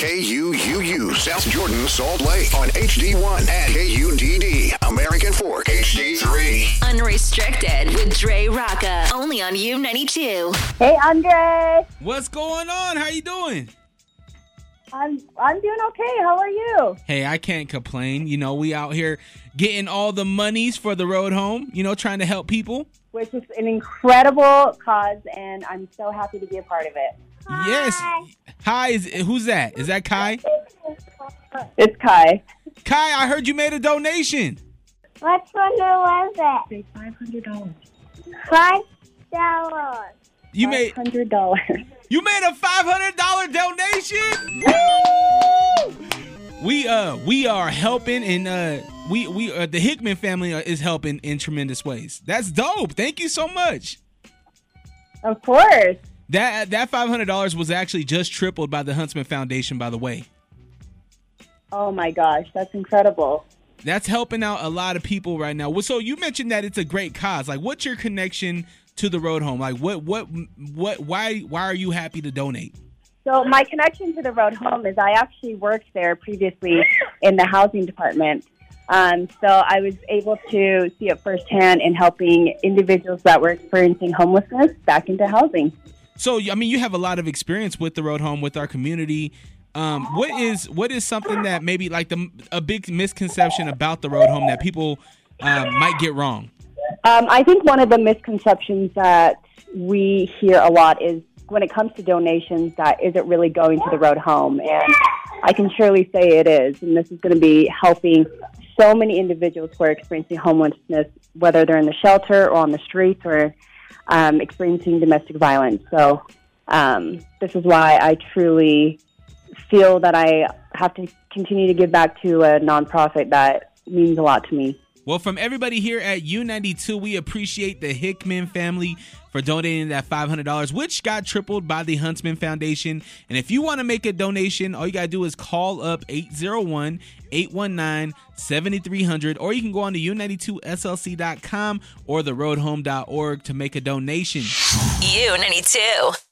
KUUU, South Jordan, Salt Lake on HD1 and KUDD, American Fork HD3. Unrestricted with Dre Rocca. Only on U92. Hey, Andre. What's going on? How you doing? I'm I'm doing okay. How are you? Hey, I can't complain. You know, we out here getting all the monies for the road home, you know, trying to help people. Which is an incredible cause, and I'm so happy to be a part of it. Yes. Hi, is, who's that? Is that Kai? It's Kai. Kai, I heard you made a donation. What one was it? Five hundred dollars. Five dollars. You made hundred dollars. you made a five hundred dollar donation. Woo! We uh we are helping and uh we we uh, the Hickman family uh, is helping in tremendous ways. That's dope. Thank you so much. Of course. That that five hundred dollars was actually just tripled by the Huntsman Foundation. By the way, Oh my gosh, that's incredible. that's helping out a lot of people right now. So you mentioned that it's a great cause. Like, what's your connection to the Road Home? Like, what what what? Why why are you happy to donate? So my connection to the road home is I actually worked there previously in the housing department. Um, so I was able to see it firsthand in helping individuals that were experiencing homelessness back into housing. So I mean, you have a lot of experience with the Road Home with our community. Um, what is what is something that maybe like the a big misconception about the Road Home that people um, might get wrong? Um, I think one of the misconceptions that we hear a lot is when it comes to donations, that is it really going to the road home? And I can surely say it is. And this is going to be helping so many individuals who are experiencing homelessness, whether they're in the shelter or on the streets or um, experiencing domestic violence. So um, this is why I truly feel that I have to continue to give back to a nonprofit that means a lot to me. Well, from everybody here at U92, we appreciate the Hickman family for donating that $500, which got tripled by the Huntsman Foundation. And if you want to make a donation, all you got to do is call up 801 819 7300, or you can go on to u92slc.com or theroadhome.org to make a donation. U92.